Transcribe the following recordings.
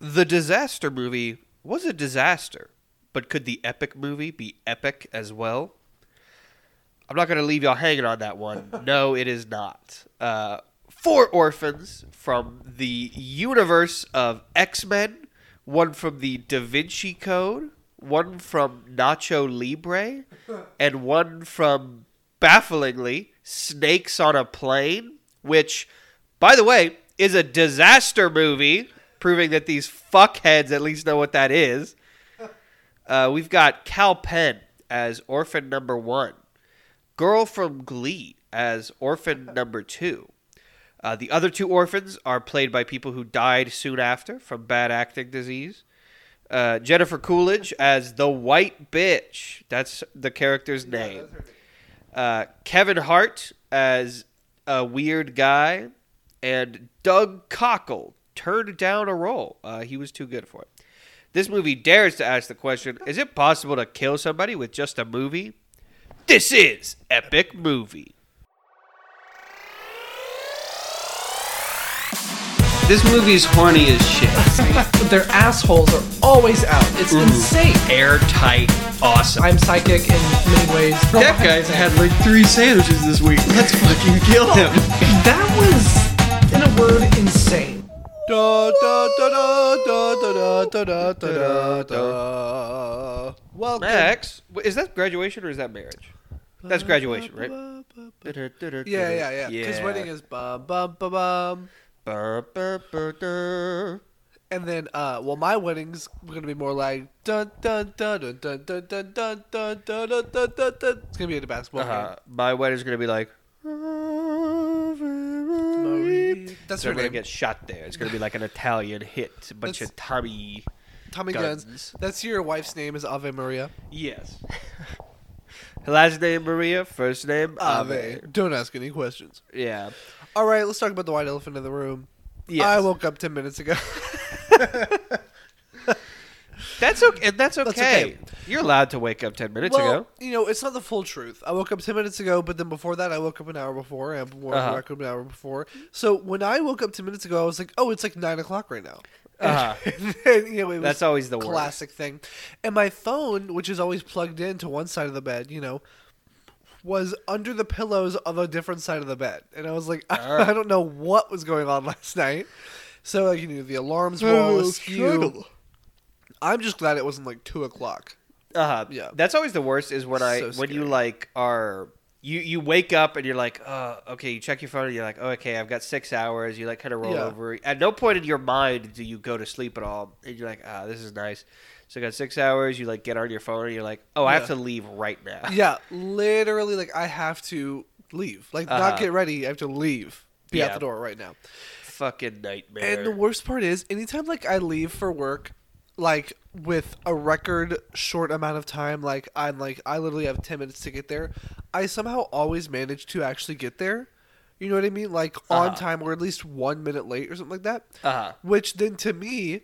the disaster movie was a disaster, but could the epic movie be epic as well? I'm not going to leave y'all hanging on that one. No, it is not. Uh, four orphans from the universe of X Men, one from the Da Vinci Code, one from Nacho Libre, and one from, bafflingly, Snakes on a Plane, which, by the way, is a disaster movie, proving that these fuckheads at least know what that is. Uh, we've got Kal Penn as orphan number one, Girl from Glee as orphan number two. Uh, the other two orphans are played by people who died soon after from bad acting disease. Uh, Jennifer Coolidge as the White Bitch. That's the character's name. Uh, Kevin Hart as a weird guy. And Doug Cockle turned down a role. Uh, he was too good for it. This movie dares to ask the question Is it possible to kill somebody with just a movie? This is Epic Movie. This movie's horny as shit. But their assholes are always out. It's insane. Airtight, awesome. I'm psychic in many ways. that guy's had like three sandwiches this week. Let's fucking kill him. That was, in a word, insane. Da, da, da, da, da, da, da, da, da, da, da. Welcome. Max, is that graduation or is that marriage? That's graduation, right? Yeah, yeah, yeah. Because wedding is bum bum bum bum. Burr, burr, burr. And then, uh, well, my wedding's gonna be more like dun dun dun dun dun dun dun dun dun dun dun dun. It's gonna be at a basketball Uh-huh. My wedding's gonna be like. game. That's They're her gonna name. get shot there. It's gonna be like an Italian hit. A bunch That's- of Tommy. Tommy guns. Guns. That's your wife's name is Ave Maria. Yes. Last name Maria, first name Ave. Don't ask any questions. Yeah. All right, let's talk about the white elephant in the room. Yes. I woke up ten minutes ago. That's okay. That's okay. That's okay. You're allowed to wake up ten minutes well, ago. you know, it's not the full truth. I woke up ten minutes ago, but then before that, I woke up an hour before, and before Uh-huh. I woke up an hour before. So when I woke up ten minutes ago, I was like, "Oh, it's like nine o'clock right now." Uh-huh. and, you know, it was That's always the worst. classic thing. And my phone, which is always plugged into one side of the bed, you know, was under the pillows of a different side of the bed, and I was like, I, don't know what was going on last night. So like, you know, the alarms were all askew. I'm just glad it wasn't like two o'clock. Uh-huh. Yeah. That's always the worst is when I So when you scary. like are you you wake up and you're like, oh, okay, you check your phone and you're like, oh, okay, I've got six hours. You like kind of roll Yeah. over. At no point in your mind do you go to sleep at all. And you're like, ah, this is nice. So I got six hours. You like get on your phone and you're like, oh, I have Yeah. to leave right now. Yeah, literally, like I have to leave. Like Uh-huh. not get ready. I have to leave. Be Yeah. out the door right now. Fucking nightmare. And the worst part is, anytime like I leave for work, like with a record short amount of time, like I'm like I literally have ten minutes to get there. I somehow always manage to actually get there. You know what I mean? Like on Uh-huh. time or at least one minute late or something like that. Uh-huh. Which then to me,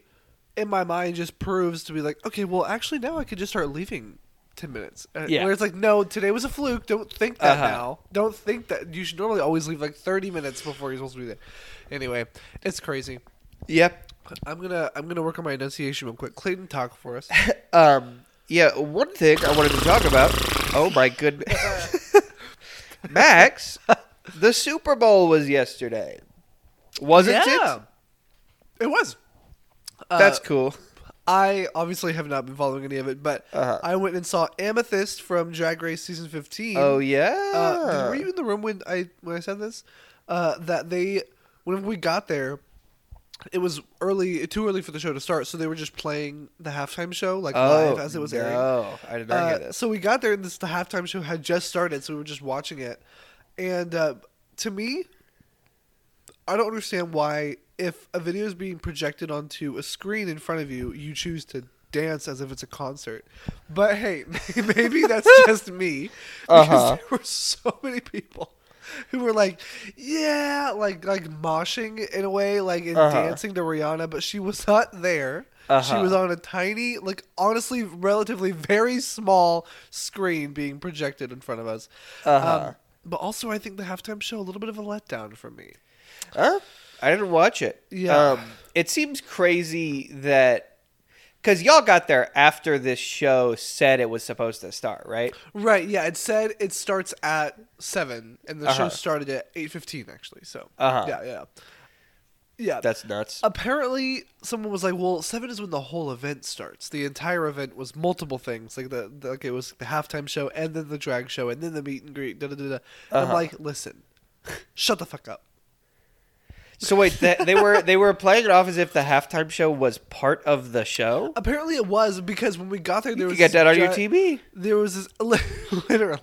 in my mind, just proves to be like, okay, well actually now I could just start leaving. 10 minutes. Uh, Yeah. Where it's like, no, today was a fluke. Don't think that Uh-huh. now. Don't think that. You should normally always leave like 30 minutes before you're supposed to be there. Anyway, it's crazy. Yep. I'm gonna I'm gonna work on my enunciation real quick. Clayton, talk for us. Um. Yeah. One thing I wanted to talk about. Oh my goodness. Max, the Super Bowl was yesterday. Wasn't it? it was. That's Uh, cool. I obviously have not been following any of it, but Uh-huh. I went and saw Amethyst from Drag Race season 15. Oh yeah. Uh, were you in the room when I when I said this? Uh, that they when we got there, it was early, too early for the show to start, so they were just playing the halftime show like oh, live as it was airing. No, I did not Uh, get it. So we got there, and this the halftime show had just started, so we were just watching it. And uh, to me, I don't understand why, if a video is being projected onto a screen in front of you, you choose to dance as if it's a concert. But hey, maybe that's just me because Uh-huh. there were so many people. Who were like, yeah, like like moshing in a way, like and Uh-huh. dancing to Rihanna, but she was not there. She Uh-huh. was on a tiny, like honestly, relatively very small screen being projected in front of us. Uh-huh. Um, but also, I think the halftime show a little bit of a letdown for me. Huh? I didn't watch it. Yeah. Um, it seems crazy that because y'all got there after this show said it was supposed to start, right? Right. Yeah. It said it starts at seven, and the Uh-huh. show started at eight fifteen. Actually. So. Uh-huh. Yeah. Yeah. Yeah. That's nuts. Apparently, someone was like, "Well, seven is when the whole event starts. The entire event was multiple things, like the, the like it was the halftime show, and then the drag show, and then the meet and greet." Da da da. da. I'm Uh-huh. like, "Listen, shut the fuck up." So wait, th- they were they were playing it off as if the halftime show was part of the show. Apparently, it was because when we got there, there You was this that on your TV. There was this literally,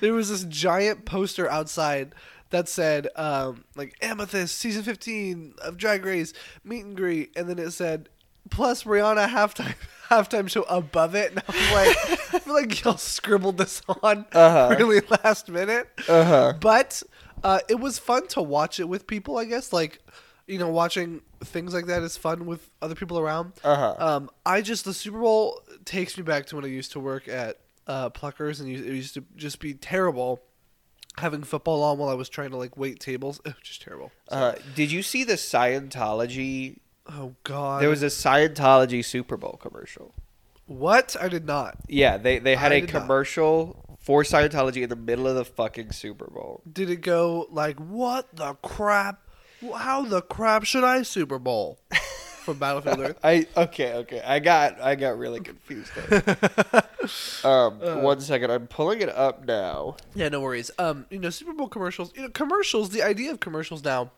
there was this giant poster outside that said um, like Amethyst season fifteen of Drag Race meet and greet, and then it said plus Rihanna halftime halftime show above it, and I was like, I feel like y'all scribbled this on Uh-huh. really last minute. Uh huh. But uh, it was fun to watch it with people. I guess like you know watching things like that is fun with other people around. Uh-huh. Um, I just the Super Bowl takes me back to when I used to work at uh, Pluckers, and it used to just be terrible having football on while I was trying to like wait tables. It was just terrible. Uh, did you see the Scientology? Oh God, There was a Scientology Super Bowl commercial. what I did not. Yeah, they they had I a commercial for Scientology in the middle of the fucking Super Bowl. Did it go like what the crap? How the crap should I Super Bowl from Battlefield Earth? I okay, okay. I got I got really confused. um, Uh. one second. I'm pulling it up now. Yeah, no worries. Um, you know, Super Bowl commercials. You know, commercials. The idea of commercials now,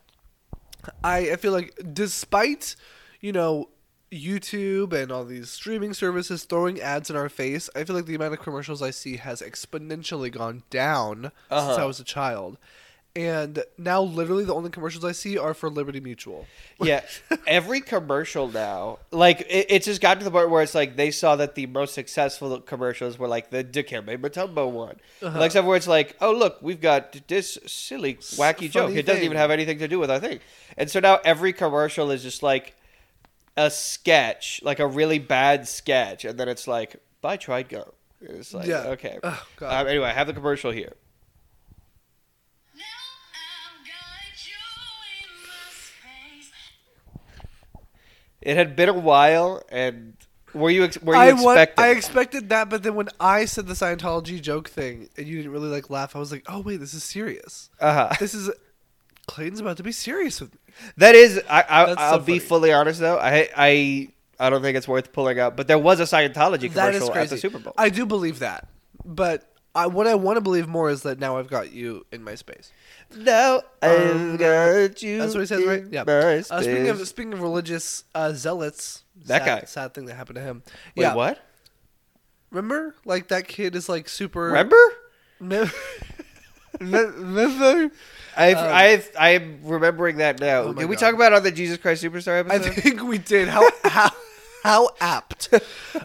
I I feel like despite you know YouTube and all these streaming services throwing ads in our face, I feel like the amount of commercials I see has exponentially gone down since Uh-huh. I was a child. And now, literally, the only commercials I see are for Liberty Mutual. Yeah, every commercial now, like it, it's just gotten to the point where it's like they saw that the most successful commercials were like the Dikembe Mutombo one, Uh-huh. like something where it's like, oh look, we've got this silly wacky joke. funny It doesn't even have anything to do with our thing, and so now every commercial is just like a sketch, like a really bad sketch, and then it's like, buy Tried Go. It's like, Yeah. okay. Oh, God. um, anyway, I have the commercial here. Now I've got you in my space. It had been a while, and were you ex- were you I expecting? I expected that, but then when I said the Scientology joke thing and you didn't really like laugh, I was like, "Oh wait, this is serious. uh-huh. This is Clayton's about to be serious with me." That is, I, I, That's so I'll be fully honest though. I, I, I don't think it's worth pulling out. But there was a Scientology commercial at the Super Bowl. I do believe that, but I, what I want to believe more is that now I've got you in my space. no, Um, I've got you. That's what he says, right? Yeah. Uh, speaking of speaking of religious uh, zealots, That sad, guy. sad thing that happened to him. Wait, yeah, what? Remember, like that kid is like super. Remember? Me- I've, Um, I've, I'm remembering that now. Oh Did we God. talk about on the Jesus Christ Superstar I think we did. How how how apt.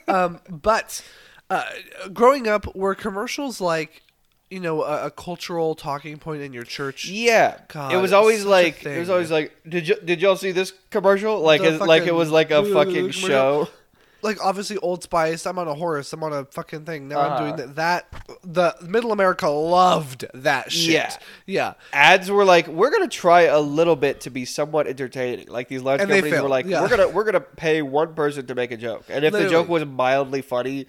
um, but uh, growing up, were commercials like you know a, a cultural talking point in your church? Yeah, God, it was always like it was always like did you did y'all see this commercial? Like it, like it was like a fucking show. Like obviously Old Spice. I'm on a horse. I'm on a fucking thing. Now I'm Uh-huh. doing that. That the Middle America loved that shit. Yeah. yeah. ads were like, we're gonna try a little bit to be somewhat entertaining. Like these large And companies were like, yeah. we're gonna we're gonna pay one person to make a joke, and if the joke was mildly funny,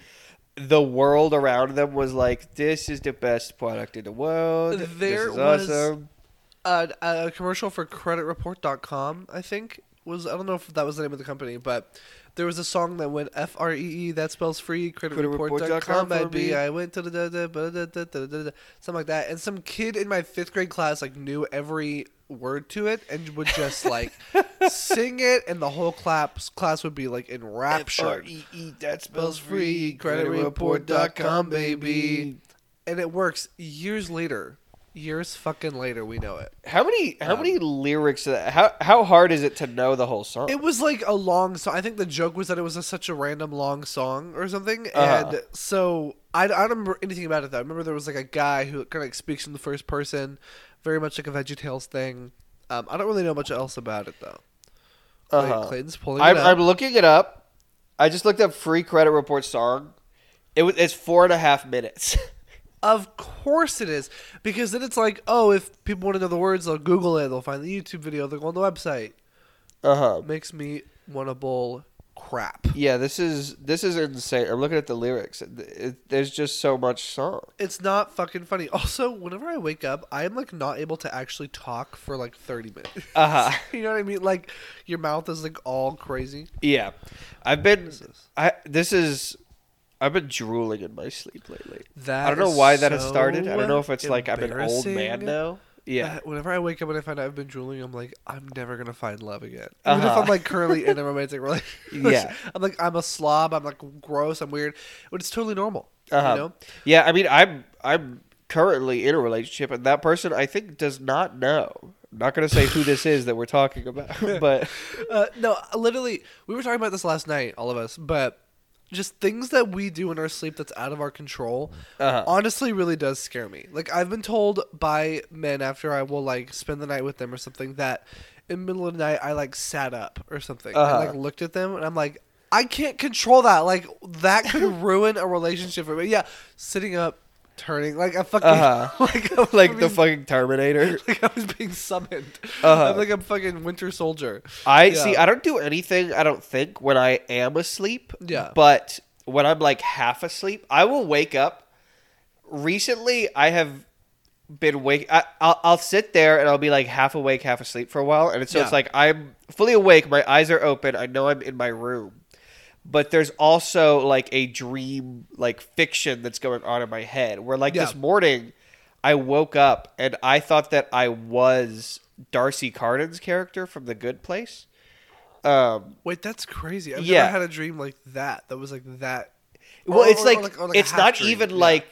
the world around them was like, this is the best product in the world. There this is was- awesome. a, a commercial for creditreport.com i think was i don't know if that was the name of the company but there was a song that went f-r-e-e that spells free creditreport.com Creditreport.com for maybe me. i went to the da, da, da, da, da, da, da, something like that and some kid in my fifth grade class like knew every word to it and would just like sing it and the whole class class would be like in rapture F-R-E-E, that spells free free. creditreport.com baby and it works years later years fucking later we know it How many how Um, many lyrics? to that- How how hard is it to know the whole song? It was like a long song. I think the joke was that it was a, such a random long song or something. Uh-huh. And so I, I don't remember anything about it though. I remember there was like a guy who kind of like speaks in the first person, very much like a VeggieTales thing. Um, I don't really know much else about it though. Like, Uh-huh. Clayton's pulling I'm, it up. I'm looking it up. I just looked up free credit report song. It was it's four and a half minutes. Of course it is. Because then it's like, oh, if people want to know the words, they'll Google it, they'll find the YouTube video, they'll go on the website. Uh huh. Makes me want to bowl crap. Yeah, this is this is insane. I'm looking at the lyrics. It, it- there's just so much song. It's not fucking funny. Also, whenever I wake up, I am like not able to actually talk for like 30 minutes. Uh huh. you know what I mean? Like your mouth is like all crazy. Yeah, I've been. This I this is. I've been drooling in my sleep lately. That I don't know why that has so started. I don't know if it's like I'm an old man now. Yeah. that whenever I wake up and I find out I've been drooling, I'm like, I'm never gonna find love again. Even if Uh-huh. I'm like currently in a romantic relationship. Yeah. I'm like, I'm a slob. I'm like gross. I'm weird. But it's totally normal. Uh-huh. You know? Yeah, I mean, I'm I'm currently in a relationship, and that person I think does not know. I'm not gonna say who this is that we're talking about, but Uh, no, literally, we were talking about this last night, all of us, but just things that we do in our sleep that's out of our control Uh-huh. honestly really does scare me. Like, I've been told by men after I will, like, spend the night with them or something that in the middle of the night I, like, sat up or something Uh-huh. and, like, looked at them and I'm like, I can't control that. Like, that could ruin a relationship for me. Yeah, sitting up, turning, like, a fucking, Uh-huh. like, like the fucking Terminator. like I was being summoned. Uh-huh. I'm like a fucking Winter Soldier. I Yeah. see. I don't do anything. I don't think when I am asleep. Yeah. But when I'm like half asleep, I will wake up. Recently, I have been wake. I, I'll, I'll sit there and I'll be like half awake, half asleep for a while, and so it's like I'm fully awake. My eyes are open. I know I'm in my room, but there's also like a dream, like fiction that's going on in my head. Where like Yeah. this morning, I woke up and I thought that I was D'Arcy Carden's character from The Good Place. Um, Wait, that's crazy. I've Yeah. never had a dream like that. That was like that. well, Or- it's or- like, or like- like it's not dream. even Yeah. like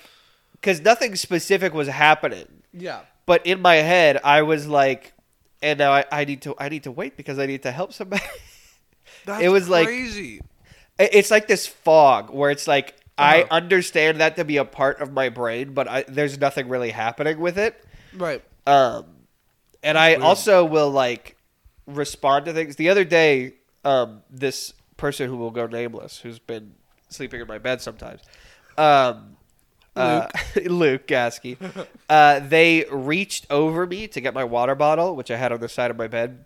because nothing specific was happening. Yeah. But in my head, I was like, and now I, I need to I need to wait because I need to help somebody. That's It was like- crazy. It- it's like this fog where it's like I Uh-huh. understand that to be a part of my brain, but I, there's nothing really happening with it. right. Um, and I weird. also will like respond to things. The other day, um, this person who will go nameless, who's been sleeping in my bed sometimes, um, uh, Luke Gasky, uh, they reached over me to get my water bottle, which I had on the side of my bed,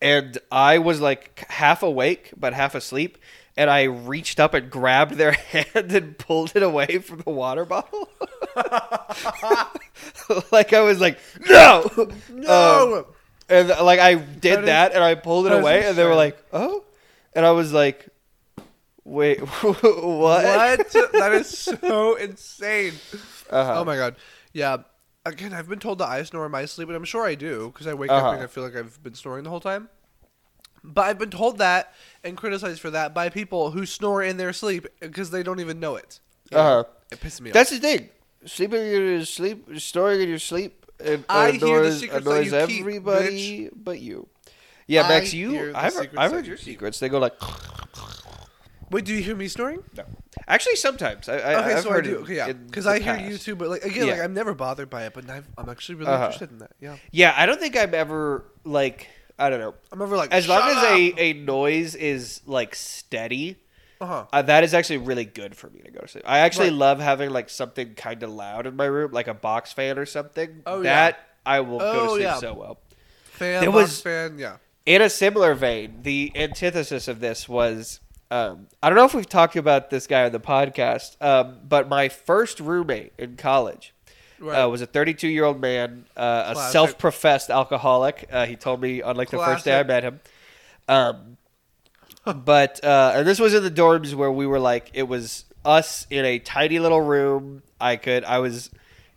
and I was like half awake but half asleep. And I reached up and grabbed their hand and pulled it away from the water bottle. like I was like, no, No. Um, and like I did That that, is- and I pulled it away, and they were like, oh, and I was like, wait, what? what? that is so insane. Uh-huh. Oh my god. Yeah. Again, I've been told that I snore in my sleep, and I'm sure I do because I wake Uh-huh. up and I feel like I've been snoring the whole time. But I've been told that and criticized for that by people who snore in their sleep because they don't even know it. Know? Uh-huh. It pisses me off. That's the thing. Sleeping in your sleep, snoring in your sleep, it I hear the annoys, that annoys you keep, everybody but you. Yeah, Max, hear you. I've, secrets I've heard you your keep. secrets. They go like. Wait, do you hear me snoring? No. Actually, sometimes I, I, Okay, I've so I do. Okay, yeah, because I hear past. you too. But like again, like I'm never bothered by it. But I've, I'm actually really Uh-huh. interested in that. Yeah, Yeah, I don't think I'm ever like I don't know. I'm ever like As long "Shut as a, a noise is like steady, uh-huh. uh, that is actually really good for me to go to sleep. I actually Right. love having like something kind of loud in my room, like a box fan or something. Oh, yeah. that I will go to Oh, sleep yeah. so well. fan, there box was- fan, yeah. In a similar vein, the antithesis of this was um, I don't know if we've talked about this guy on the podcast, um, but my first roommate in college Right. uh, was a 32 year old man, uh, a self professed alcoholic. Uh, he told me on like the first day I met him. Um, but uh, and this was in the dorms where we were like it was us in a tiny little room. I could I was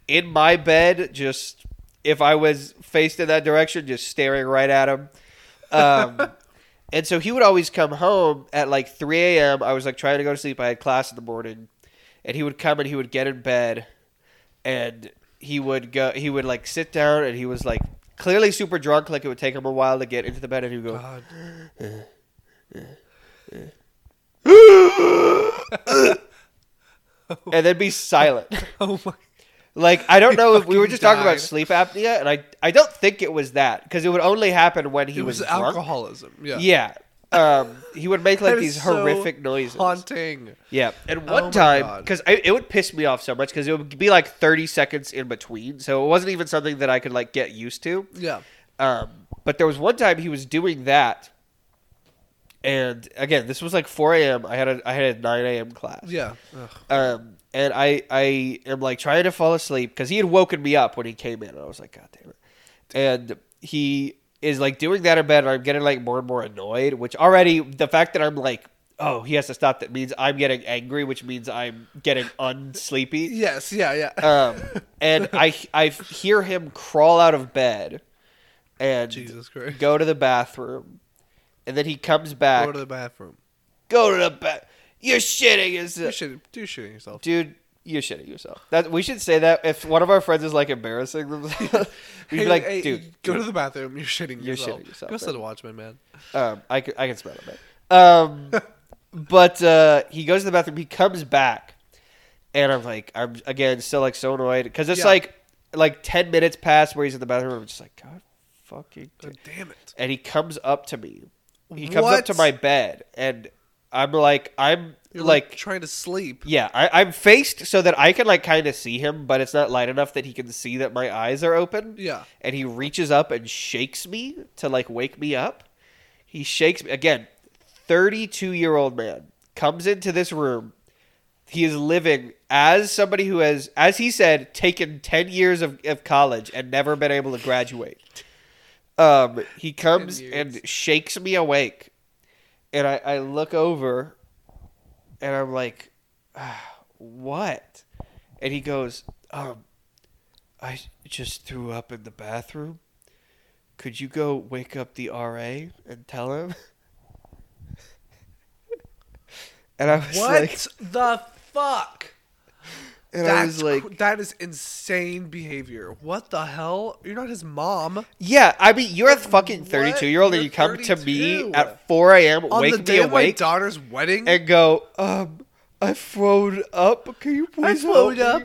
in my bed just if I was faced in that direction, just staring right at him. Um, and so he would always come home at like 3 a.m. I was like trying to go to sleep. I had class in the morning, and he would come and he would get in bed, and he would go. He would like sit down, and he was like clearly super drunk. Like it would take him a while to get into the bed, and he would go. God. and then be silent. Oh my. Like I don't know if we were just talking about sleep apnea, and I I don't think it was that because it would only happen when he It was, was alcoholism. Yeah. Yeah, Um, he would make like these so horrific noises. Haunting. Yeah, and Oh one my time because it would piss me off so much because it would be like thirty seconds in between, so it wasn't even something that I could like get used to. Yeah. Um, but there was one time he was doing that, and again, this was like four a.m. I had a I had a nine a.m. class. Yeah. Ugh. Um, and I I am like trying to fall asleep because he had woken me up when he came in, and I was like, God damn it! And he is like doing that in bed, and I'm getting like more and more annoyed. Which already the fact that I'm like, oh, he has to stop. That means I'm getting angry, which means I'm getting unsleepy. Yes. Yeah. Yeah. Um, and I I hear him crawl out of bed and Jesus Christ. go to the bathroom, and then he comes back. Go to the bathroom. Go to the bath. You're shitting yourself You should do shitting yourself. dude, you're shitting yourself. That we should say that if one of our friends is like embarrassing themselves, we'd be like, hey, dude, go dude, to the bathroom. You're shitting You're yourself. shitting yourself, Go set a Watchmen, man. um, I can, I can smell it, man. Um, but uh, he goes to the bathroom. He comes back, and I'm like, I'm again still like so annoyed because it's Yeah. like like ten minutes past where he's in the bathroom. I'm just like, God, fucking. God damn it. And he comes up to me. He comes up to my bed, and I'm like, I'm You're like like, trying to sleep. Yeah, I, I'm faced so that I can like kind of see him, but it's not light enough that he can see that my eyes are open. Yeah. And he reaches up and shakes me to like wake me up. He shakes me again. 32 year old man comes into this room. He is living as somebody who has, as he said, taken 10 years of, of college and never been able to graduate. Um, he comes and shakes me awake. And I, I look over and I'm like, ah, what? And he goes, um, I just threw up in the bathroom. Could you go wake up the RA and tell him? and I was What like, the fuck? And I That's was like, cr- that is insane behavior. What the hell? You're not his mom. yeah. I mean, you're a fucking 32 year old, and You're you come to 32. me at 4 a.m. On wake the me day of my awake, daughter's wedding. and go, um, I throwed up. Can you please help throwed me?" up?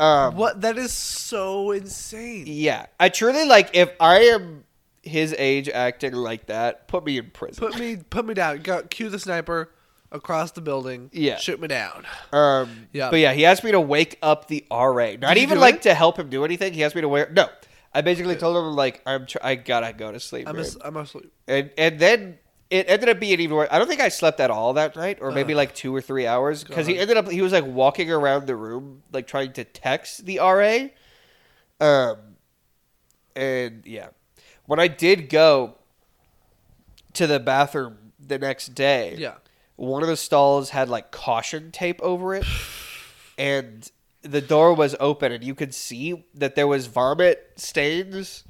Um, what? That is so insane. Yeah, I truly like if I am his age acting like that, put me in prison. Put me, put me down. Go, cue the sniper across the building. Yeah. shoot me down. Um, Yeah. But yeah, he asked me to wake up the RA. Not even like it? to help him do anything. He asked me to wear. No, I basically told him like I'm. Tr- I gotta go to sleep. I'm, as, I'm asleep. and and then it ended up being even worse. I don't think I slept at all that night, or maybe Ugh. like two or three hours, because he ended up he was like walking around the room like trying to text the RA. Um, and yeah, when I did go to the bathroom the next day, Yeah. One of the stalls had like caution tape over it, and the door was open, and you could see that there was vomit stains.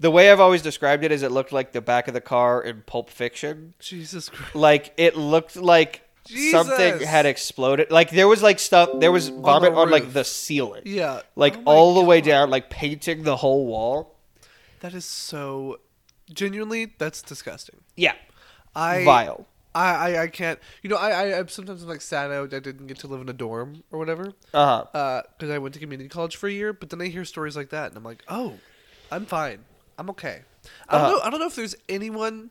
The way I've always described it is, it looked like the back of the car in Pulp Fiction. Jesus Christ. Like it looked like something had exploded. Like there was like stuff. There was vomit the on, like the ceiling. Yeah. Like Oh all the way down, like painting the whole wall. That is so. Genuinely, that's disgusting. Yeah, I vile. I, I, I can't. You know, I, I I'm sometimes I'm like sad I, I didn't get to live in a dorm or whatever. Uh huh. because I went to community college for a year. But then I hear stories like that, and I'm like, oh, I'm fine. I'm okay. I don't Uh-huh. know. I don't know if there's anyone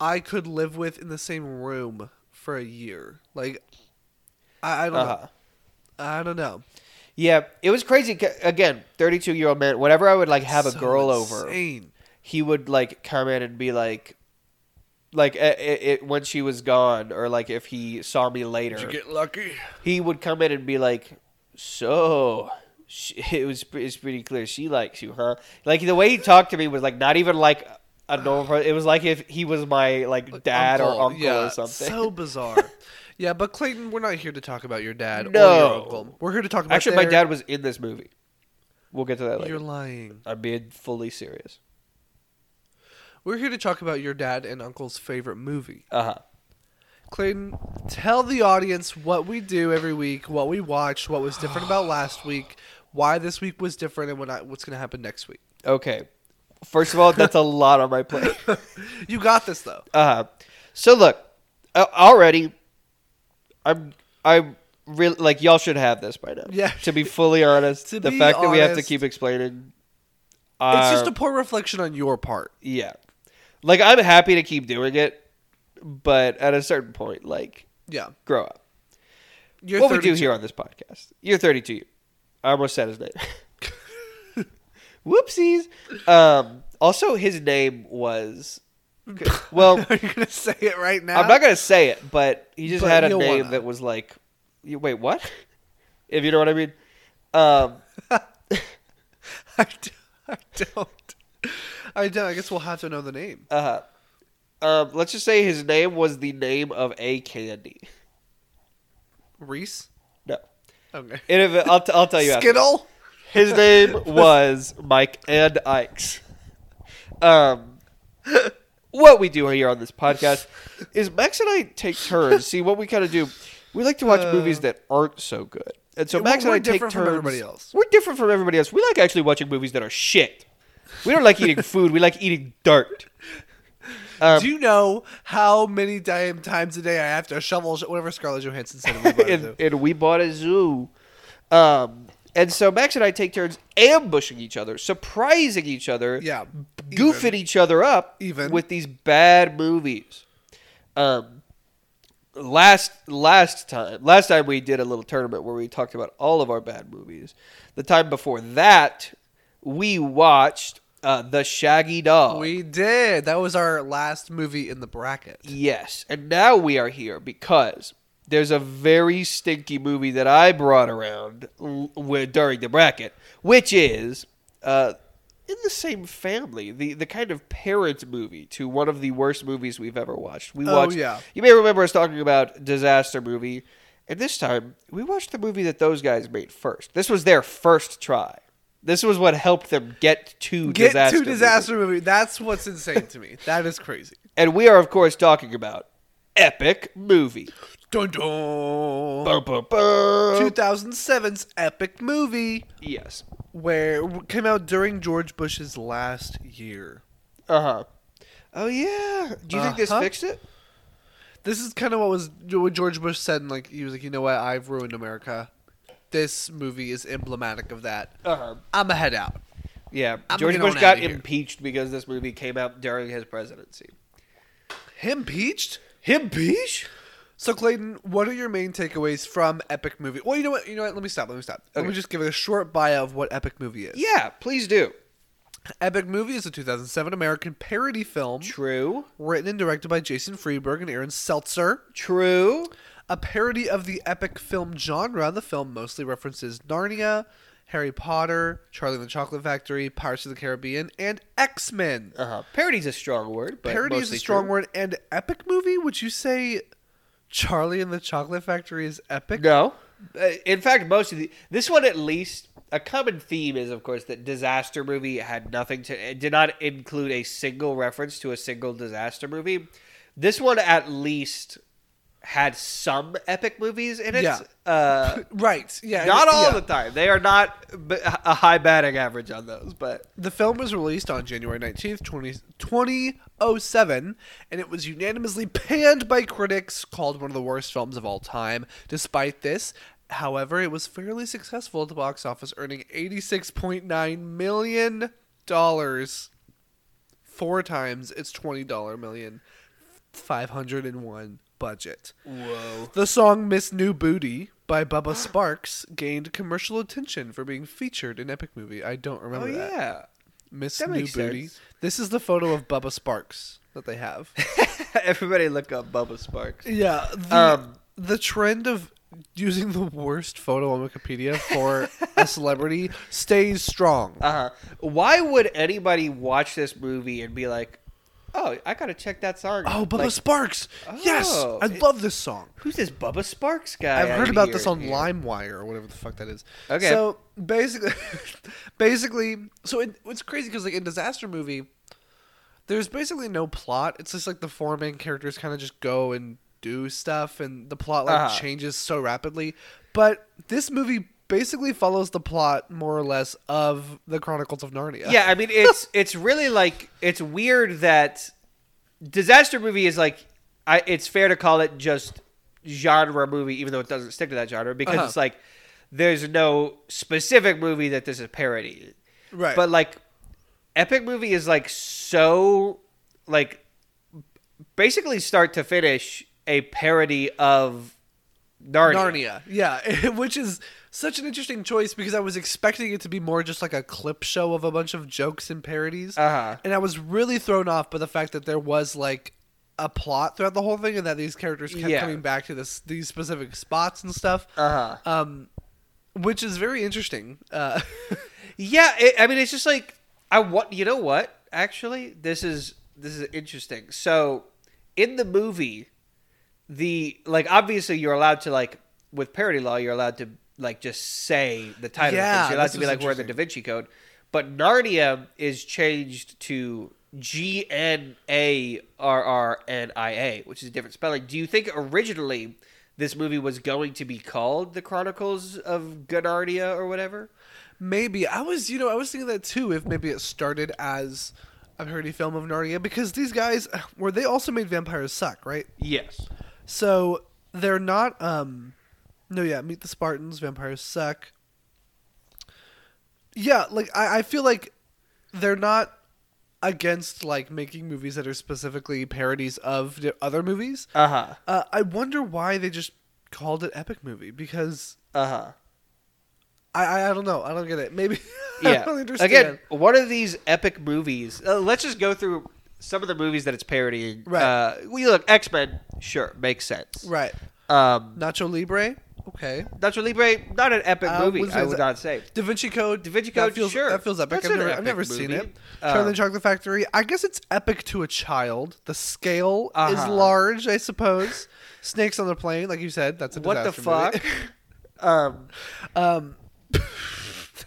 I could live with in the same room for a year. Like, I, I don't Uh huh. know. I don't know. Yeah, it was crazy. Again, thirty-two year old man. Whenever I would like have a So girl over, he would like come in and be like, like eh, eh, it, it, when she was gone, or like if he saw me later, Did you get lucky? he would come in and be like, "So." She, it was it's pretty clear she likes you, huh? Like the way he talked to me was like not even like a normal. person. It was like if he was my like dad or uncle yeah, or something. So bizarre. yeah, but Clayton, we're not here to talk about your dad or No. your uncle. We're here to talk about Actually, my dad was in this movie. We'll get to that later. You're lying. I'm being fully serious. We're here to talk about your dad and uncle's favorite movie. Uh huh. Clayton, tell the audience what we do every week, what we watched, what was different about last week, why this week was different, and what I, what's going to happen next week. Okay. First of all, that's a lot on my plate. You got this, though. Uh huh. So look, uh, already, I'm I'm really like y'all should have this by now. Yeah. To be fully honest, the fact that we have to keep explaining. It's just a poor reflection on your part. yeah. Like I'm happy to keep doing it, but at a certain point, like Yeah. grow up. You're what we do here on this podcast. You're 32. I almost said his name. Whoopsies. Um, also, his name was. Well, Are you gonna say it right now? I'm not gonna say it, but he just But had a name wanna. that was like, you, wait, what? If you know what I mean. Um, I, d- I don't. I don't. I guess we'll have to know the name. uh, um, let's just say his name was the name of a candy. Reese. No, Okay. and if, I'll, t- I'll tell you. after. Skittle. His name was Mike and Ike's. Um, what we do here on this podcast is Max and I take turns. See what we kind of do. We like to watch movies that aren't so good, and so Max and I take different turns. from everybody else. We're different from everybody else. We like actually watching movies that are shit. We don't like eating food. We like eating dirt. Um, Do you know how many damn times a day I have to shovel whatever Scarlett Johansson said? we and, and we bought a zoo. Um, and so Max and I take turns ambushing each other, surprising each other, Yeah, goofing even. each other up, Even. with these bad movies. Um, last last time, last time we did a little tournament where we talked about all of our bad movies. The time before that, we watched uh, the Shaggy Dog. We did. That was our last movie in the bracket. Yes, and now we are here because there's a very stinky movie that I brought around l- wi- during the bracket, which is uh, in the same family, the the kind of parent movie to one of the worst movies we've ever watched. We watched. Oh, watched. yeah. You may remember us talking about disaster movie, and this time we watched the movie that those guys made first. This was their first try. This was what helped them get to Get disaster. to movie. disaster movie. That's what's insane to me. That is crazy. and we are of course talking about epic movie. Dun dun. Bum, bum, bum. 2007's epic movie Yes. where came out during George Bush's last year. Uh huh. Oh yeah. Do you think this Uh-huh. fixed it? This is kind of what was what George Bush said. And like he was like, you know what, I've ruined America. This movie is emblematic of that. Uh huh. I'm a head out. Yeah. I'm George Bush got outta here. impeached because this movie came out during his presidency. Him peached. Him peach? So Clayton, what are your main takeaways from Epic Movie? Well, you know what? You know what? Let me stop. Let me stop. Let me just give a short bio of what Epic Movie is. Yeah, please do. Epic Movie is a 2007 American parody film True. written and directed by Jason Friedberg and Aaron Seltzer. True. A parody of the epic film genre, the film mostly references Narnia, Harry Potter, Charlie and the Chocolate Factory, Pirates of the Caribbean, and X Men. Uh huh. Parody's a strong word, but Parody is a strong true. word. And epic movie? Would you say Charlie and the Chocolate Factory is epic? No. Uh, In fact, most of the this one at least a common theme is of course that disaster movie had nothing to it did not include a single reference to a single disaster movie. This one at least had some epic movies in it. Yeah. Uh, Right. Yeah. not all yeah. the time. They are not a high batting average on those, but The film was released on January 19th, 20, 2007, and it was unanimously panned by critics, called one of the worst films of all time. Despite this, however, it was fairly successful at the box office, earning $86.9 million, four times its $20 million, 501 budget. whoa. The song Miss New Booty by Bubba Sparxxx gained commercial attention for being featured in Epic Movie. I don't remember Oh that. yeah. Miss That New Booty. sense. This is the photo of Bubba Sparxxx that they have. Everybody look up Bubba Sparxxx. yeah. The, Um, the trend of using the worst photo on Wikipedia for a celebrity stays strong. Uh huh. Why would anybody watch this movie and be like, "Oh, I gotta check that song"? Oh, Bubba Like, Sparxxx! yes, Oh, I it- love this song. Who's this Bubba Sparxxx guy? I've I heard about hear this on here? LimeWire or whatever the fuck that is. Okay. So basically, basically, so it, it's crazy because like in disaster movie, there's basically no plot. It's just like the four main characters kind of just go and do stuff, and the plot like Uh-huh. changes so rapidly. But this movie basically follows the plot more or less of the Chronicles of Narnia. Yeah, I mean it's it's really like it's weird that disaster movie is like I it's fair to call it just genre movie even though it doesn't stick to that genre because Uh-huh. it's like there's no specific movie that this is parody. right. But like epic movie is like so like basically start to finish a parody of Narnia. Narnia. Yeah, which is such an interesting choice because I was expecting it to be more just like a clip show of a bunch of jokes and parodies. Uh-huh. And I was really thrown off by the fact that there was like a plot throughout the whole thing and that these characters kept Yeah. coming back to this these specific spots and stuff. Uh huh. Um which is very interesting. Uh Yeah, it, I mean, it's just like I want. You know what? Actually, this is this is interesting. So, in the movie, the like obviously you're allowed to like with parody law, you're allowed to like just say the title. of Yeah. You're allowed to be like we're the Da. Vinci Code, but Narnia is changed to G N A R R N I A, which is a different spelling. Do you think originally? This movie was going to be called The Chronicles of Ganardia or whatever. Maybe I was, you know, I was thinking that too. If maybe it started as a parody film of Narnia, because these guys were they also made vampires suck, right? Yes. So they're not. um No, yeah, Meet the Spartans, vampires suck. Yeah, like I, I feel like they're not against like making movies that are specifically parodies of other movies. Uh huh. Uh, I wonder why they just called it epic movie because Uh huh. I, I I don't know I don't get it maybe I Yeah. don't understand. Again, one of these epic movies. Uh, let's just go through some of the movies that it's parodying. Right. Uh, we look X Men. Sure, makes sense. right Um, Nacho Libre okay Nacho Libre, not an epic Uh, movie. I would not say. Da Vinci Code. Da Vinci that Code, feels, sure. That feels epic. That's I've never, epic I've never seen it. Charlie Um, Chocolate Factory. I guess it's epic to a child. The scale is Uh-huh. large, I suppose. Snakes on the plane, like you said. That's a What the fuck? um, um,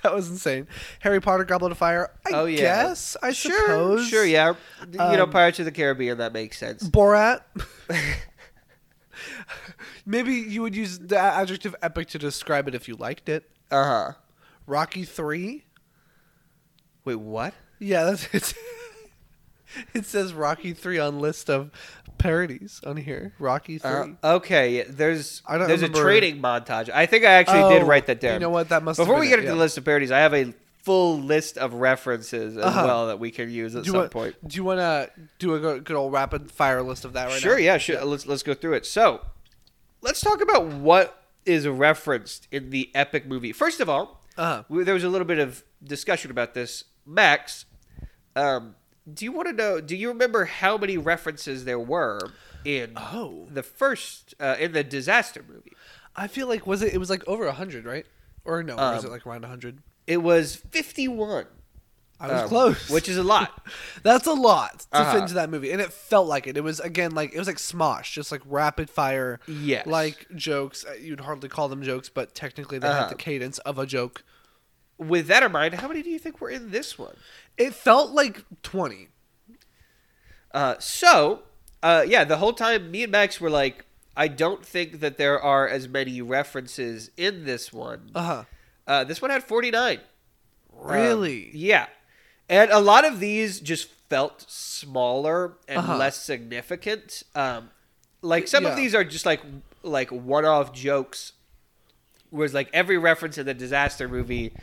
that was insane. Harry Potter, Goblet of Fire. I Oh, yeah. guess. I sure, suppose. sure, yeah. you know, Um, Pirates of the Caribbean. That makes sense. Borat. Maybe you would use the adjective epic to describe it if you liked it. Uh huh. Rocky Three. Wait, what? Yeah, that's it. it says Rocky Three on list of parodies on here. Rocky Three. Uh, okay, there's I don't there's remember- a training montage. I think I actually did Oh, write that down. you know what? That must Before we get it, into the list of parodies, I have a full list of references as Uh-huh. well that we can use at do some want, point. Do you want to do a go- good old rapid fire list of that right sure, now? yeah, sure. Let's let's go through it. So, let's talk about what is referenced in the epic movie. First of all, Uh-huh. we, there was a little bit of discussion about this. Max, um, do you want to know? Do you remember how many references there were in Oh. the first uh, in the disaster movie? I feel like was it? It was like over hundred, right? Or no? or was Um, it like around hundred? It was fifty-one. I was um, close. which is a lot. That's a lot to Uh-huh. fit into that movie, and it felt like it. It was again like it was like Smosh, just like rapid fire, Yes. like jokes. Uh, You'd hardly call them jokes, but technically they Uh-huh. had the cadence of a joke. With that in mind, how many do you think were in this one? It felt like twenty. Uh, so, uh, yeah, the whole time me and Max were like, I don't think that there are as many references in this one. Uh huh. Uh, this one had 49. Really? Um, yeah. And a lot of these just felt smaller and Uh-huh. less significant. Um, like some Yeah. of these are just like like one-off jokes. Whereas like every reference in the disaster movie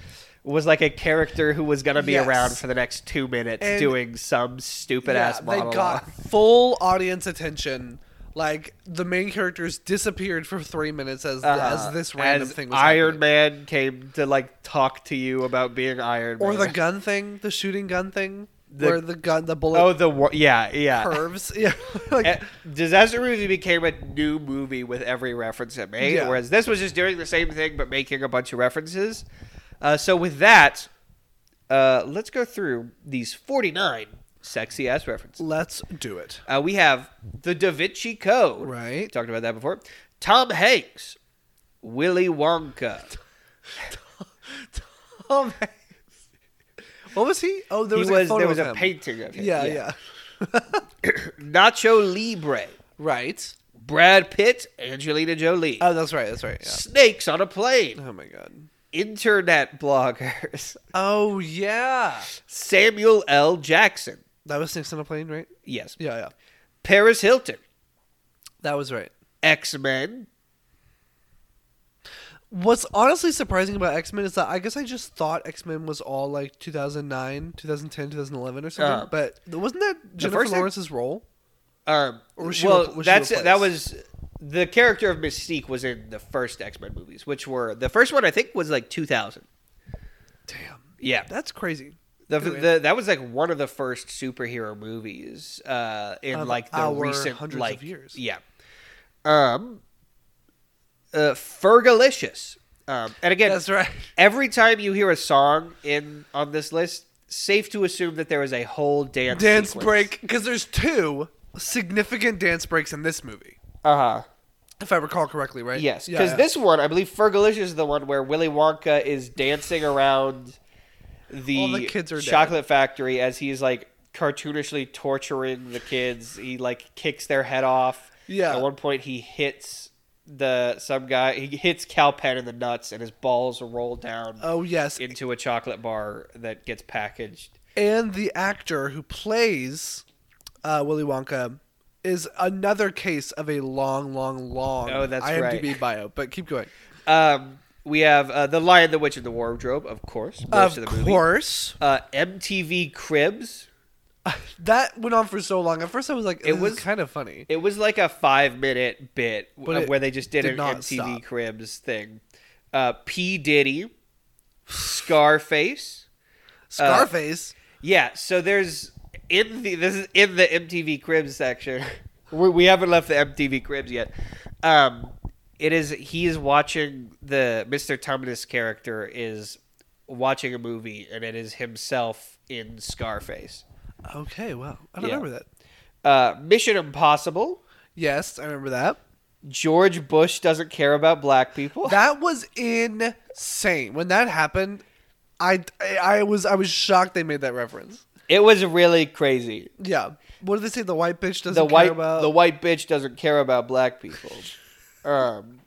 was like a character who was gonna be Yes. around for the next two minutes And- doing some stupid yeah, ass they got full audience attention. Like the main characters disappeared for three minutes as Uh, as this random as thing was Iron happening. Man came to like talk to you about being Iron Man. or the gun thing, the shooting gun thing, The- where the gun, the bullet Oh, the yeah, yeah. curves. Yeah, like, Eh, Disaster movie became a new movie with every reference it made, Yeah. whereas this was just doing the same thing but making a bunch of references. Uh, so with that, uh, let's go through these forty-nine sexy ass references. let's do it. Uh, we have the Da Vinci Code. Right. Talked about that before. Tom Hanks, Willy Wonka. Tom. man. What was he? Oh, there was, he was a there was a painting of him. Yeah, yeah, Nacho Libre, Right. Brad Pitt, Angelina Jolie. Oh, that's right. That's right. Yeah. Snakes on a plane. Oh my god. Internet bloggers. Oh yeah. Samuel L. Jackson. That was Snakes on a Plane, right? Yes. Yeah, yeah. Paris Hilton. That was right. X Men. What's honestly surprising about X Men is that I guess I just thought X Men was all like 2009, 2010, 2011 or something. Uh-huh. but wasn't that Jennifer Lawrence's role? Um, Or was she well, repl- was she that's that was the character of Mystique was in the first X Men movies, which were the first one I think was like 2000. Damn, Yeah, that's crazy. the, the that was like one of the first superhero movies uh, in Of like the recent like years. Yeah. Um. Uh, Fergalicious. Um, and again, That's right. every time you hear a song in on this list, safe to assume that there is a whole dance Dance sequence. break because there's two significant dance breaks in this movie, Uh huh. if I recall correctly, right? Yes, because yeah. this one, I believe Fergalicious is the one where Willy Wonka is dancing around the, the kids are dead. chocolate factory as he's like cartoonishly torturing the kids. He like kicks their head off. Yeah. At one point, he hits the some guy. He hits Kal Penn in the nuts, and his balls roll down Oh yes, into a chocolate bar that gets packaged. and the actor who plays uh, Willy Wonka is another case of a long, long, long Oh, that's IMDb right. bio. But keep going. Um, we have uh, the Lion, the Witch, and the Wardrobe, of course. Most of of, the movie. course, Uh, MTV Cribs. that went on for so long. At first, I was like, It "It was- kind of funny." It was like a five minute bit But uh, where they just did, did an MTV stop. Cribs thing. Uh, P Diddy, Scarface. Scarface. Yeah, so there's in the this is in the MTV Cribs section. we, we haven't left the MTV Cribs yet. Um, it is he is watching the Mr. Tumnus character is watching a movie, and it is himself in Scarface. Okay, wow, I don't Yeah. remember that. Uh, Mission Impossible. Yes, I remember that. George Bush doesn't care about black people. That was insane. When that happened, I, I I was I was shocked they made that reference. It was really crazy. Yeah. What did they say? The white bitch doesn't The care white about the white bitch doesn't care about black people. Um,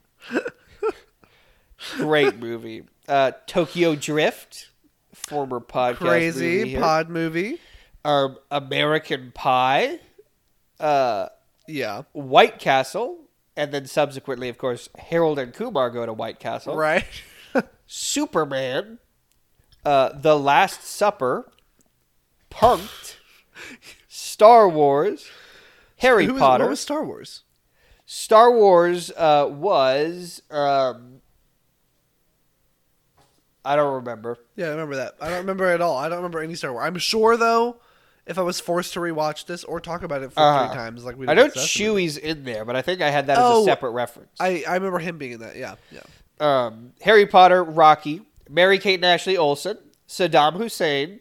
great movie. Uh, Tokyo Drift, former podcast movie crazy here. pod movie. Um, American Pie, uh, Yeah. White Castle, and then subsequently, of course, Harold and Kumar go to White Castle. Right. Superman, uh, The Last Supper, Punked, Star Wars, Harry Who was- Potter. What was Star Wars? Star Wars uh, was um, I don't remember. Yeah, I remember that. I don't remember at all. I don't remember any Star Wars. I'm sure though, if I was forced to rewatch this or talk about it for Uh-huh. three times, like we I know Chewie's in there, but I think I had that as Oh, a separate reference. I I remember him being in that. Yeah, yeah. um, Harry Potter, Rocky, Mary Kate and Ashley Olsen, Saddam Hussein,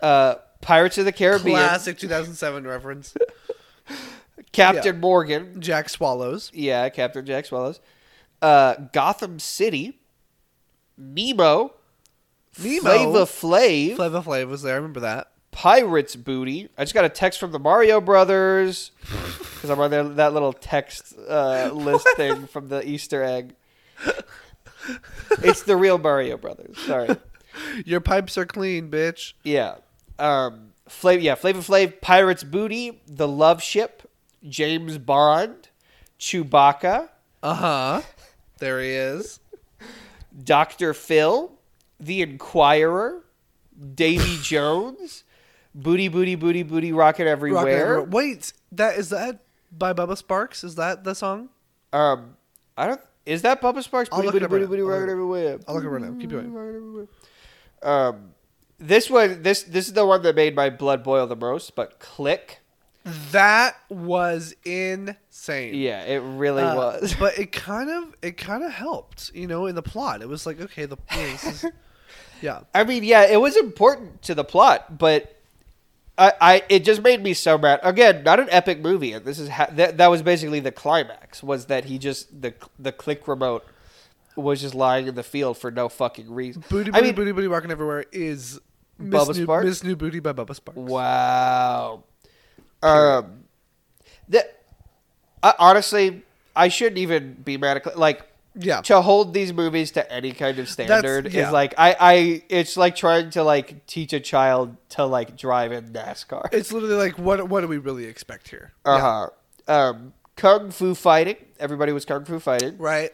uh, Pirates of the Caribbean, Classic 2007 reference. Captain Yeah. Morgan, Jack Swallows. yeah, Captain Jack Swallows, uh, Gotham City, Nemo, Nemo. Flava Flav, Flava Flav was there. I remember that. Pirates Booty. I just got a text from the Mario Brothers because I'm on their, that little text uh, list thing from the Easter egg. It's the real Mario Brothers. Sorry. Your pipes are clean, bitch. Yeah. Um, Flav, yeah, Flavor Flav, Pirates Booty, The Love Ship, James Bond, Chewbacca, Uh huh. There he is. Dr. Phil, The Inquirer, Davy Jones, Booty Booty Booty Booty Rocket Rocket Everywhere. Everywhere. Wait, that is that by Bubba Sparxxx? Is that the song? Um, I don't. Is that Bubba Sparxxx? Booty booty booty booty rocket everywhere. I'll look it right now. Keep going. Um, this one, this this is the one that made my blood boil the most. But click, That was insane. yeah, it really Uh, was. but it kind of it kind of helped, you know, in the plot. It was like, okay, the you is, yeah. I mean, yeah, it was important to the plot, but I, I it just made me so mad. Again, not an epic movie, and this is ha- that that was basically the climax. Was that he just the the click remote was just lying in the field for no fucking reason. Booty I booty mean, booty booty rocking everywhere is Miss Bubba New, Sparxxx? Miss New Booty by Bubba Sparxxx. Wow. Um, that I, honestly, I shouldn't even be mad at like Yeah. to hold these movies to any kind of standard yeah. is like I, I it's like trying to like teach a child to like drive in NASCAR. It's literally like what what do we really expect here? Uh huh. Um, kung fu fighting. Everybody was kung fu fighting. Right.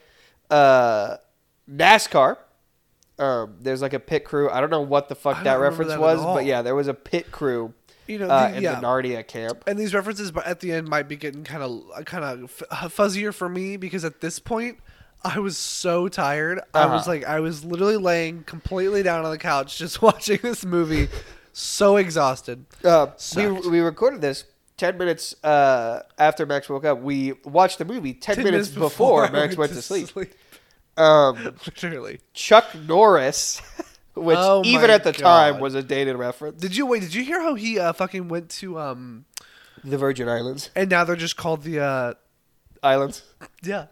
Uh, NASCAR. Um, there's like a pit crew. I don't know what the fuck that reference that was, but yeah, there was a pit crew You know, uh, in yeah. the Narnia camp. and these references, but at the end, might be getting kind of kind of f- fuzzier for me because at this point, I was so tired. I was Uh-huh. like, I was literally laying completely down on the couch just watching this movie, so exhausted. Uh, we, we recorded this 10 minutes uh, after Max woke up. We watched the movie 10, 10 minutes, before, I Max went to sleep. sleep. Um, Literally. Chuck Norris, which Oh even at the time was a dated reference. Did you wait? Did you hear how he uh, fucking went to um? The Virgin Islands. And now they're just called the uh. Islands. Yeah.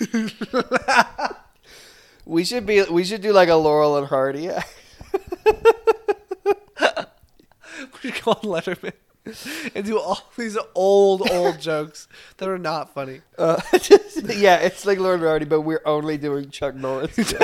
We should be. We should do like a Laurel and Hardy. we should call Letterman. And do all these old, old jokes that are not funny. Uh, yeah, it's like Laurel and Hardy, but we're only doing Chuck Norris.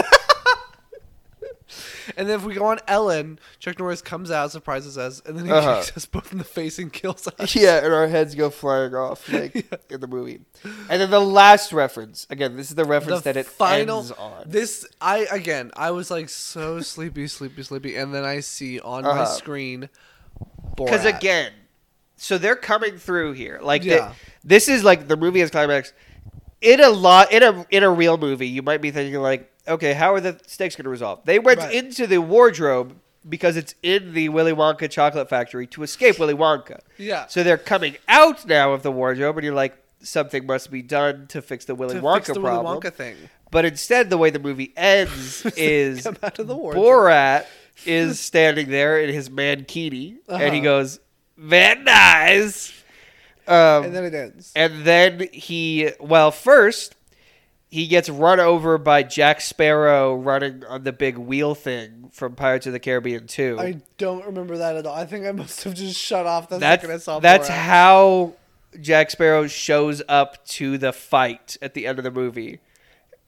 And then if we go on Ellen, Chuck Norris comes out, surprises us, and then he Uh-huh. kicks us both in the face and kills us. yeah, and our heads go flying off like in the movie. And then the last reference. Again, this is the reference that it final ends on. this I again I was like so sleepy, sleepy, sleepy, and then I see on my Uh-huh. screen Because again, so they're coming through here. Like they- this is like the movie has climax. In a lot in a in a real movie, you might be thinking like, okay, how are the stakes going to resolve? They went Right. into the wardrobe because it's in the Willy Wonka chocolate factory to escape Willy Wonka. Yeah. So they're coming out now of the wardrobe, and you're like, something must be done to fix the Willy to Wonka fix the Willy problem. Wonka thing. But instead, the way the movie ends is come out of the. Borat is standing there in his mankini, and he Uh-huh. goes, "Van nice." Um, And then it ends. and then he, well, first he gets run over by Jack Sparrow running on the big wheel thing from Pirates of the Caribbean 2. I don't remember that at all. I think I must have just shut off the that's second I saw that's Borat. how Jack Sparrow shows up to the fight at the end of the movie.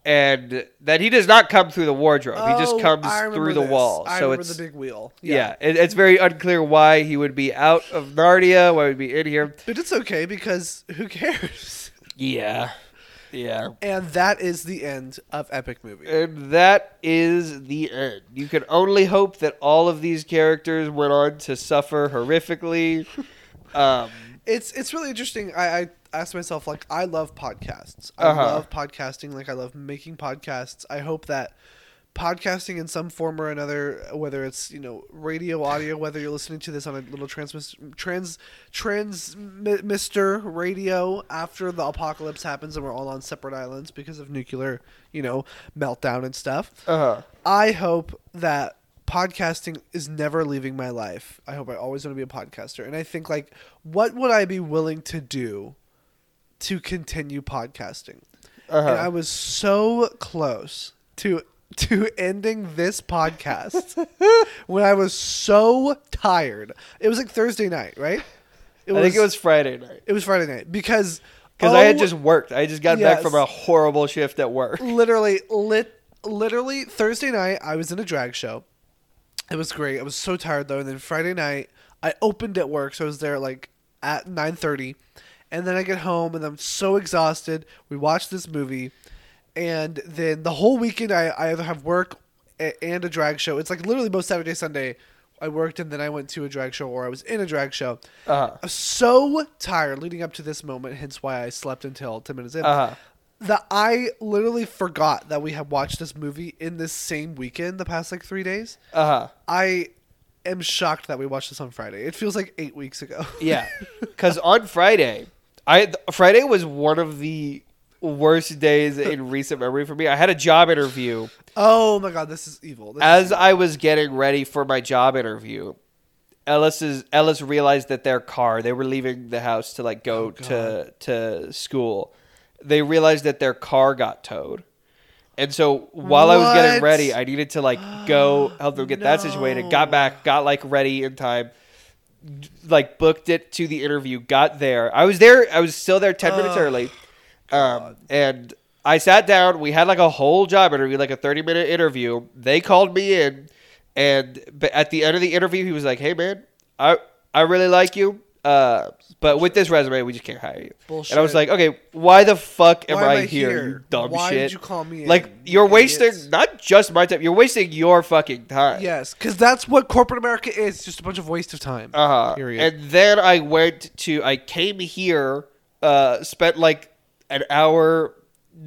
And that he does not come through the wardrobe. he just Oh, comes through the this. wall. I so remember it's the big wheel. yeah, it, it's very unclear why he would be out of Narnia, why he would be in here. But it's okay because who cares? Yeah. Yeah. And that is the end of Epic Movie. And that is the end. You can only hope that all of these characters went on to suffer horrifically. Um, It's it's really interesting. I, I asked myself like I love podcasts. I Uh-huh. love podcasting. Like I love making podcasts. I hope that podcasting in some form or another, whether it's you know radio, audio, whether you're listening to this on a little transmis trans transmister radio after the apocalypse happens and we're all on separate islands because of nuclear you know meltdown and stuff. uh-huh. I hope that podcasting is never leaving my life. I hope I always want to be a podcaster. And I think like what would I be willing to do to continue podcasting? Uh-huh. And I was so close to to ending this podcast when I was so tired. It was like Thursday night, right? It I think it was Friday night. it was Friday night because Because I had oh, just worked. I just got back from a horrible shift at work. literally lit literally Thursday night I was in a drag show. It was great. I was so tired though, and then Friday night I opened at work, so I was there like at nine thirty, and then I get home and I'm so exhausted. We watch this movie, and then the whole weekend I, I either have work and a drag show. It's like literally both Saturday Sunday. I worked and then I went to a drag show or I was in a drag show. Uh-huh. I was so tired leading up to this moment, hence why I slept until ten minutes in Uh-huh. that I literally forgot that we had watched this movie in this same weekend the past like three days. Uh-huh. I am shocked that we watched this on Friday. It feels like eight weeks ago. Yeah. Because on Friday, I th- Friday was one of the worst days in recent memory for me. I had a job interview. oh my god, this is evil. This As is I was getting ready for my job interview, Ellis's Ellis realized that their car, they were leaving the house to like go Oh, to to school. They realized that their car got towed. And so while I was getting ready, I needed to like go help them get that situated. Got back, got like ready in time, like booked it to the interview, got there. I was there, I was still there 10 minutes early. Um, and I sat down. We had like a whole job interview, like a 30 minute interview. They called me in. And but at the end of the interview, he was like, "Hey man, I I really like you. Uh, but with this resume, we just can't hire you. Bullshit. And I was like, okay, why the fuck am Why I, am I here, here? you dumb Why shit? did you call me Like in, you're you wasting not just my time, you're wasting your fucking time. Yes, because that's what corporate America is. Just a bunch of waste of time. Uh huh. Period. And then I went to, I came here, uh, spent like an hour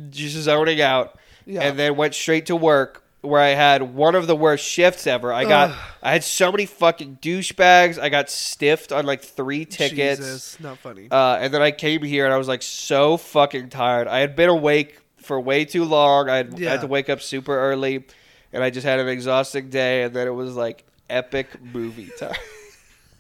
just zoning out, Yeah. and then went straight to work where I had one of the worst shifts ever. I got, Ugh. I had so many fucking douchebags. I got stiffed on like three tickets. Jesus, not funny. Uh, and then I came here and I was like so fucking tired. I had been awake for way too long. I had, I Yeah. had to wake up super early, and I just had an exhausting day. And then it was like epic movie time.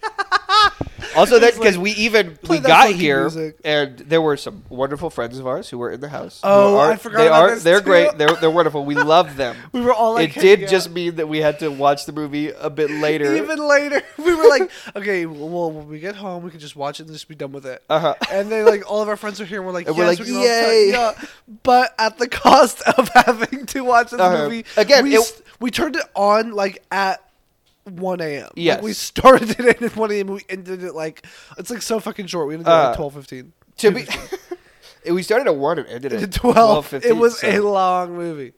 also, that because we even we that got here, music. and there were some wonderful friends of ours who were in the house. who Oh, I forgot They about are. this they're too. great. They're they're wonderful. We love them. we were all like, it did hanging just out. mean that we had to watch the movie a bit later. Even later, we were like, okay, well, when we get home, we can just watch it and just be done with it. Uh-huh. And then, like, all of our friends are here, and we're like, And we're like, we can all talk- yay. yeah. But at the cost of having to watch this Uh-huh. movie, Again, we, it- we turned it on like at 1 a.m. Yes. Like, we started it at 1 a.m. We ended it like it's like so fucking short. We ended it at Uh, like 12, 15. to be, we started at one and ended at 12. 12, 15, it was so- a long movie.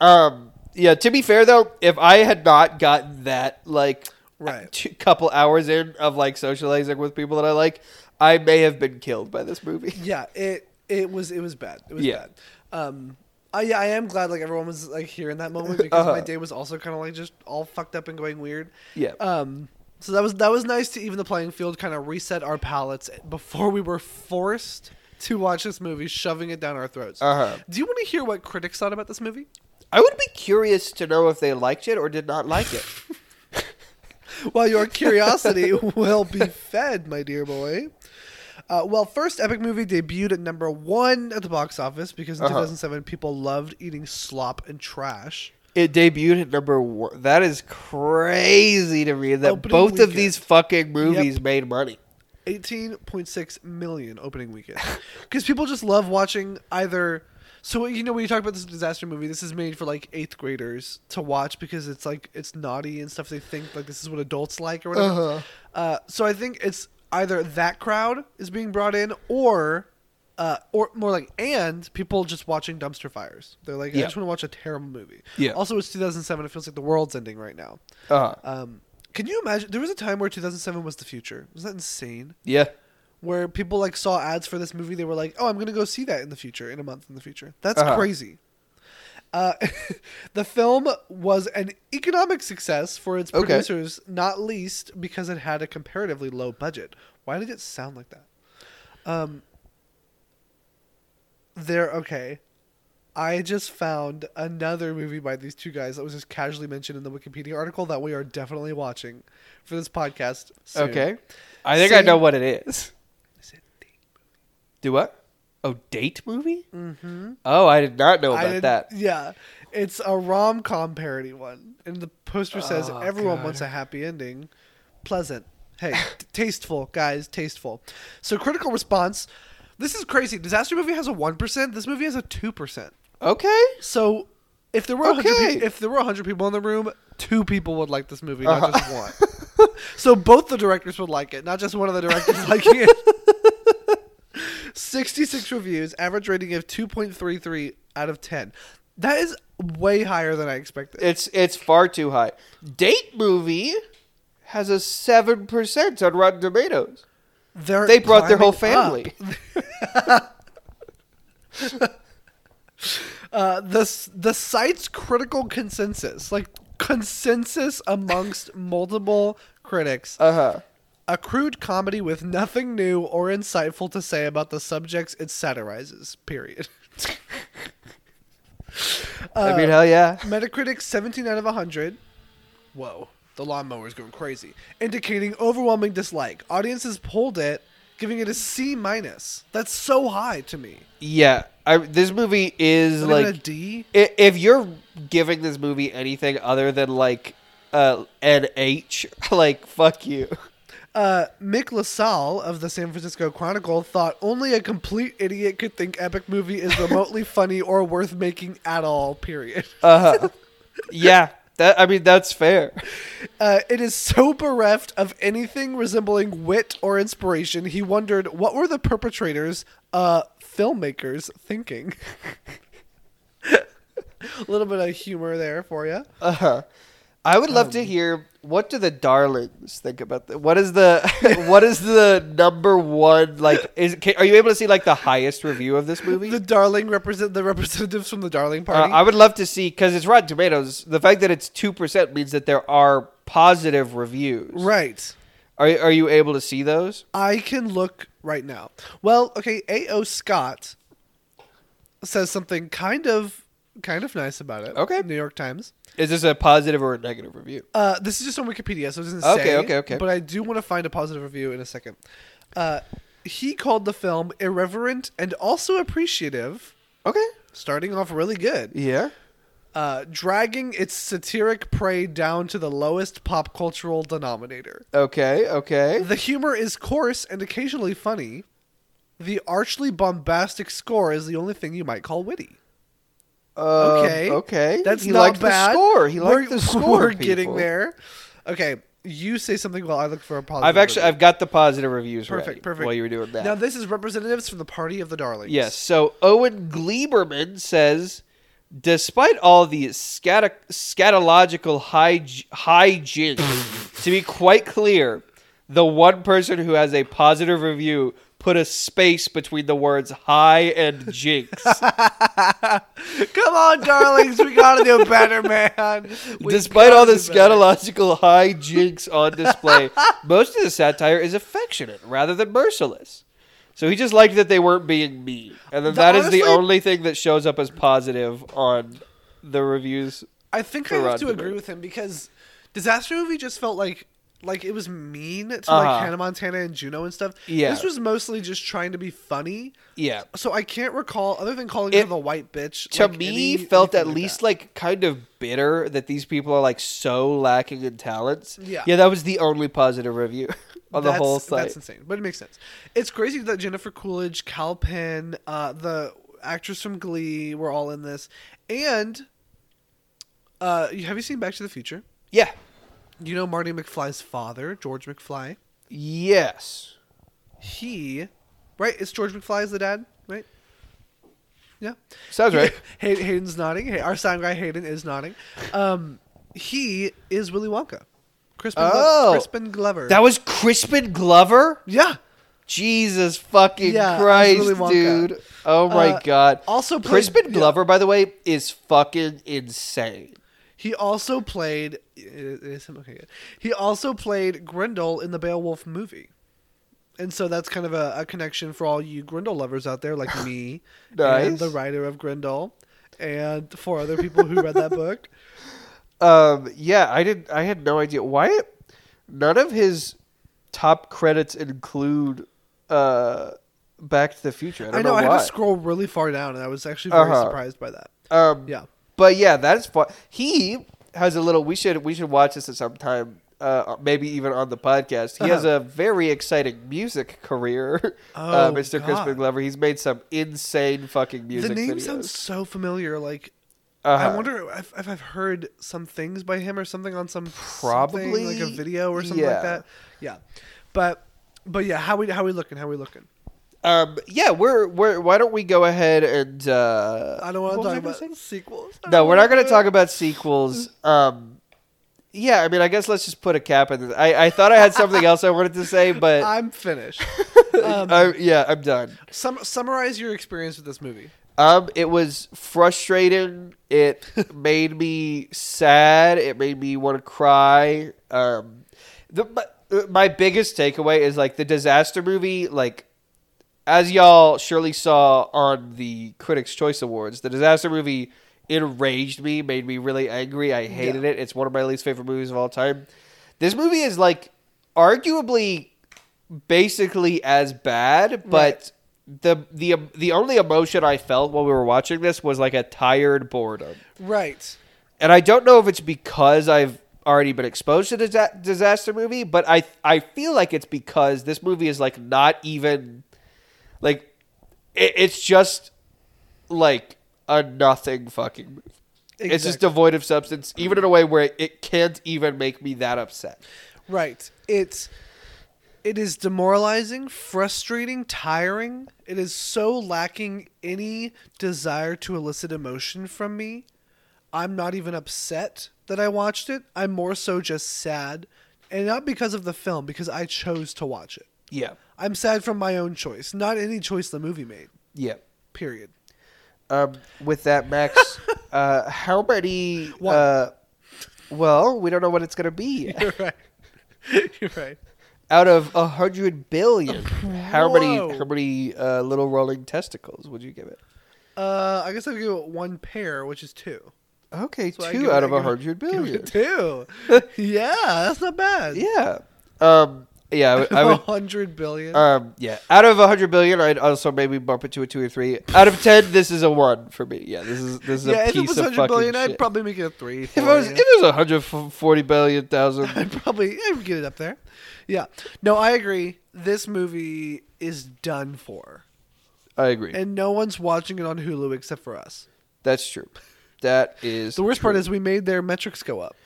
Um. Yeah. To be fair, though, if I had not gotten that like Right. two, couple hours in of like socializing with people that I like, I may have been killed by this movie. Yeah, it it was it was bad. It was Yeah. bad. Um, I yeah, I am glad like everyone was like here in that moment because Uh-huh. my day was also kind of like just all fucked up and going weird. Yeah. Um, so that was that was nice to even the playing field kind of reset our palates before we were forced to watch this movie, shoving it down our throats. Uh-huh. Do you want to hear what critics thought about this movie? I would be curious to know if they liked it or did not like it. Well, your curiosity will be fed, my dear boy. Uh, well, first epic movie debuted at number one at the box office because in Uh-huh. 2007 people loved eating slop and trash. It debuted at number one. That is crazy to me that Opening both of these fucking movies Yep. made money. 18.6 million opening weekend. Because people just love watching either. So, you know, when you talk about this disaster movie, this is made for like eighth graders to watch because it's like, it's naughty and stuff. They think like this is what adults like or whatever. Uh-huh. uh so I think it's either that crowd is being brought in or. Uh, or more like, and people just watching dumpster fires. They're like, I Yeah. just want to watch a terrible movie. Yeah. Also, it's 2007. It feels like the world's ending right now. Uh, Um, can you imagine? There was a time where 2007 was the future. Was that insane? yeah. where people like saw ads for this movie they were like oh i'm gonna go see that in the future in a month in the future that's Uh-huh. crazy uh, the film was an economic success for its Okay. producers not least because it had a comparatively low budget why did it sound like that um there okay i just found another movie by these two guys that was just casually mentioned in the wikipedia article that we are definitely watching for this podcast soon. Okay. I think I know what it is. Is it date Do what? Oh, date movie? Mm-hmm. Oh, I did not know about that. Yeah, it's a rom com parody one, and the poster says Oh, everyone God. wants a happy ending, pleasant. Hey, t- tasteful guys, tasteful. So critical response. This is crazy. Disaster movie has a one percent. This movie has a two percent. Okay. So if there were a 100 Okay. pe- if there were hundred people in the room, two people would like this movie, Uh-huh. not just one. so both the directors would like it, not just one of the directors liking it. 66 reviews, average rating of 2.33 out of 10. That is way higher than I expected. It's it's far too high. Date movie has a seven percent on Rotten Tomatoes. They're They brought their whole family. Uh, the the site's critical consensus, like consensus amongst multiple critics, Uh huh. A crude comedy with nothing new or insightful to say about the subjects it satirizes. Period. I mean, hell yeah. Metacritic 17 out of 100. Whoa, the lawnmower's going crazy, indicating overwhelming dislike. Audiences pulled it, giving it a C minus. That's so high to me. Yeah. I, this movie is Not even like a D. i- if you're giving this movie anything other than like uh, an H, like fuck you. Uh, Mick LaSalle of the San Francisco Chronicle thought only a complete idiot could think epic movie is remotely funny or worth making at all. Period. Uh huh. yeah, That I mean, that's fair. Uh, it is so bereft of anything resembling wit or inspiration. He wondered what were the perpetrators, uh, filmmakers, thinking. A little bit of humor there for you. Uh-huh. I would love Um, to hear what do the darlings think about that. What is the what is the number one like? Is can, are you able to see like the highest review of this movie? The Darling represent the representatives from the Darling Uh, Party. I would love to see because it's Rotten Tomatoes. The fact that it's two percent means that there are positive reviews. right. Are are you able to see those? I can look right now. Well, okay, A.O. Scott says something kind of kind of nice about it. Okay. New York Times. Is this a positive or a negative review? Uh, this is just on Wikipedia, so it doesn't Okay, say. okay, okay. But I do want to find a positive review in a second. Uh, he called the film irreverent and also appreciative, Okay. starting off really good, Yeah. uh, dragging its satiric prey down to the lowest pop cultural denominator. Okay. Okay. The humor is coarse and occasionally funny. The archly bombastic score is the only thing you might call witty. Um, Okay. okay. That's he not bad. the score. He liked we're, the score. We're getting there. Okay, you say something while I look for a positive. I've actually review. I've got the positive reviews perfect, ready perfect. while you were doing that. Now this is representatives from the Party of the Darlings. Yes. So Owen Gleiberman says, despite all the scat- scatological hij- hijinks, to be quite clear, the one person who has a positive review put a space between the words "high" and "jinx." Come on, darlings, we gotta do better, man. We Despite all the scatological high do better. scatological hijinks on display, most of the satire is affectionate rather than merciless. So he just liked that they weren't being mean, and then The- that is the only thing that shows up as positive on the reviews. I think I have to agree with him because Disaster Movie just felt like like it was mean to Uh-huh. like Hannah Montana and Juno and stuff. Yeah. This was mostly just trying to be funny. Yeah, So I can't recall other than calling It- her the white bitch. to like, me, any- felt at least that. like kind of bitter that these people are like so lacking in talents. Yeah. yeah, that was the only positive review on the That's- whole site. That's insane, but it makes sense. It's crazy that Jennifer Coolidge, Kal Penn, uh, the actress from Glee were all in this, and uh, have you seen Back to the Future? Yeah. You know Marty McFly's father, George McFly. Yes. He, right? It's George McFly is the dad, right? Yeah. Sounds right. Hay- Hayden's nodding. Hey, our sound guy Hayden is nodding. Um, he is Willy Wonka. Crispin, Glo- Oh. Crispin Glover. That was Crispin Glover. yeah. Jesus fucking Yeah, Christ, dude! Oh my Uh, god! also played- Crispin yeah. Glover, by the way, is fucking insane. He also played. Is him? Okay, good. He also played Grendel in the Beowulf movie, and so that's kind of a, a connection for all you Grendel lovers out there, like me, Nice. and the writer of Grendel, and four other people who read that book. Um, yeah, I did. I had no idea why. None of his top credits include uh, Back to the Future. I I, know. know, I had to scroll really far down, and I was actually very Uh-huh. surprised by that. Um, Yeah. But yeah, that's fun. He has a little. We should we should watch this at some time. Uh, maybe even on the podcast. He has Uh-huh. a very exciting music career. Oh, uh, Mr. Crispin God. Glover. He's made some insane fucking music. the name videos. sounds so familiar. Like Uh-huh. I wonder if, if I've heard some things by him or something on some Probably, like a video or something yeah. like that. Yeah, but but yeah, how we how we looking? How we looking? Um, yeah, we're we're. Why don't we go ahead and? Uh, I don't want to talk about say? sequels. No, we're not going to talk about sequels. Um, yeah, I mean, I guess let's just put a cap in. This. I I thought I had something else I wanted to say, but I'm finished. um, I, yeah, I'm done. sum, summarize your experience with this movie. Um, it was frustrating. It made me sad. It made me want to cry. Um, the my, my biggest takeaway is like the disaster movie. Like, as y'all surely saw on the Critics' Choice Awards, the disaster movie enraged me, made me really angry. I hated it. It's one of my least favorite movies of all time. This movie is like arguably basically as bad, but the the the only emotion I felt while we were watching this was like a tired boredom. Right. And I don't know if it's because I've already been exposed to the disaster movie, but I I feel like it's because this movie is like not even like it, it's just like a nothing fucking movie. It's just devoid of substance, even in a way where it can't even make me that upset. Right. It's it is demoralizing, frustrating, tiring. It is so lacking any desire to elicit emotion from me. I'm not even upset that I watched it. I'm more so just sad. And not because of the film, because I chose to watch it. Yeah. I'm sad from my own choice, not any choice the movie made. Yeah. Period. Um, with that, Max, uh, how many? Uh, well, we don't know what it's going to be. You're right. You're right. Out of a hundred billion, how many? How many uh, little rolling testicles would you give it? Uh, I guess I'll give it one pair, which is two. Okay, So two give it- out of a hundred billion. two. yeah, that's not bad. Yeah. Um. Yeah. I would. I A would hundred billion. um. Yeah. Out of a hundred billion, I'd also maybe bump it to a two or three. Out of ten, this is a one for me. Yeah. This is this is yeah, a if piece it was of hundred fucking billion, shit. I'd probably make it a three. if it was if it was a hundred forty billion thousand, I'd probably I'd get it up there. Yeah. No, I agree. This movie is done for, I agree. and no one's watching it on Hulu except for us. That's true. That is The worst part is we made their metrics go up.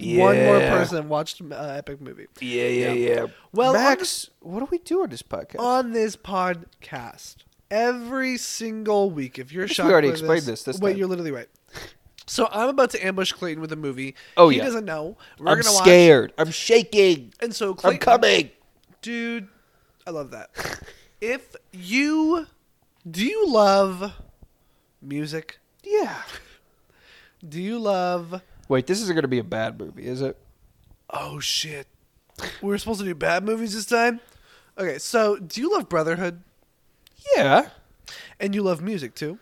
One more person watched uh, Epic Movie. Yeah, yeah, yeah. Well, on Max, what do we do on this podcast? on this podcast every single week. If you're shocked, already by explained this, this wait, time. you're literally right. So I'm about to ambush Clayton with a movie. Oh, he yeah. doesn't know. We're I'm gonna watch. scared. I'm shaking. And so I'm coming. dude. I love that. if you do you love music? Yeah. Do you love? Wait, this isn't going to be a bad movie, is it? Oh shit! We were supposed to do bad movies this time. Okay, so do you love Brotherhood? Yeah, And you love music too?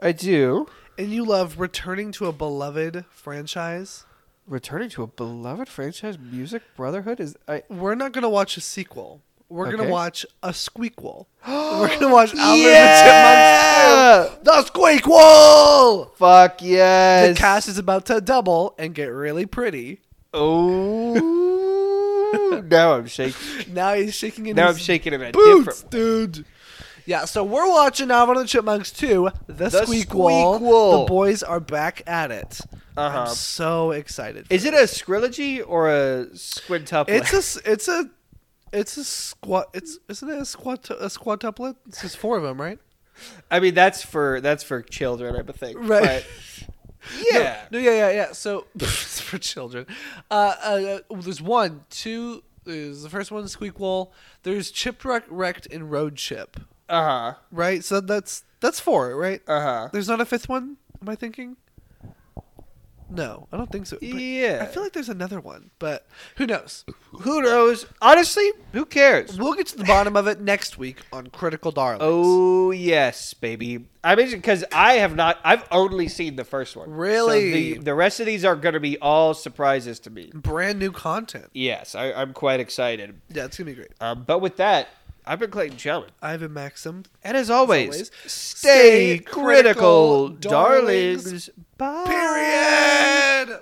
I do. And you love returning to a beloved franchise? Returning to a beloved franchise, Music Brotherhood is. I. We're not gonna watch a sequel. We're Okay. gonna watch a squeakquel. We're gonna watch Alvin and the Chipmunks 2. The squeakquel. Fuck yes. The cast is about to double and get really pretty. Oh. now I'm shaking. Now he's shaking in Now I'm shaking in a boots, different. dude. Yeah, so we're watching Alvin and the Chipmunks 2, The, The Squeakquel. Squeakquel. The boys are back at it. Uh-huh. I'm so excited. Is it a scrilogy or a squid squintuplet? It's a it's a it's a squat. It's isn't it a squat a squatuplet? It's just four of them, right? I mean, that's for that's for children, I think. Right. Yeah. No, yeah, yeah, yeah. So it's for children. Uh, uh, uh, there's one, two. There's the first one, Squeakquel. There's Chipwreck, Wrecked, and Road Chip. Uh huh. Right. So that's that's four, right? Uh huh. There's not a fifth one. Am I thinking? No, I don't think so. But Yeah. I feel like there's another one, but who knows? Who knows? Honestly, who cares? We'll get to the bottom of it next week on Critical Darlings. Oh yes, baby. I mean, because I have not. I've only seen the first one. Really? So the the rest of these are going to be all surprises to me. brand new content. Yes, I, I'm quite excited. Yeah, it's gonna be great. Um, but with that, I've been Clayton Chellman. Ivan Maxim. And as always, always, stay stay critical, critical, darlings. darlings. Bye. Period.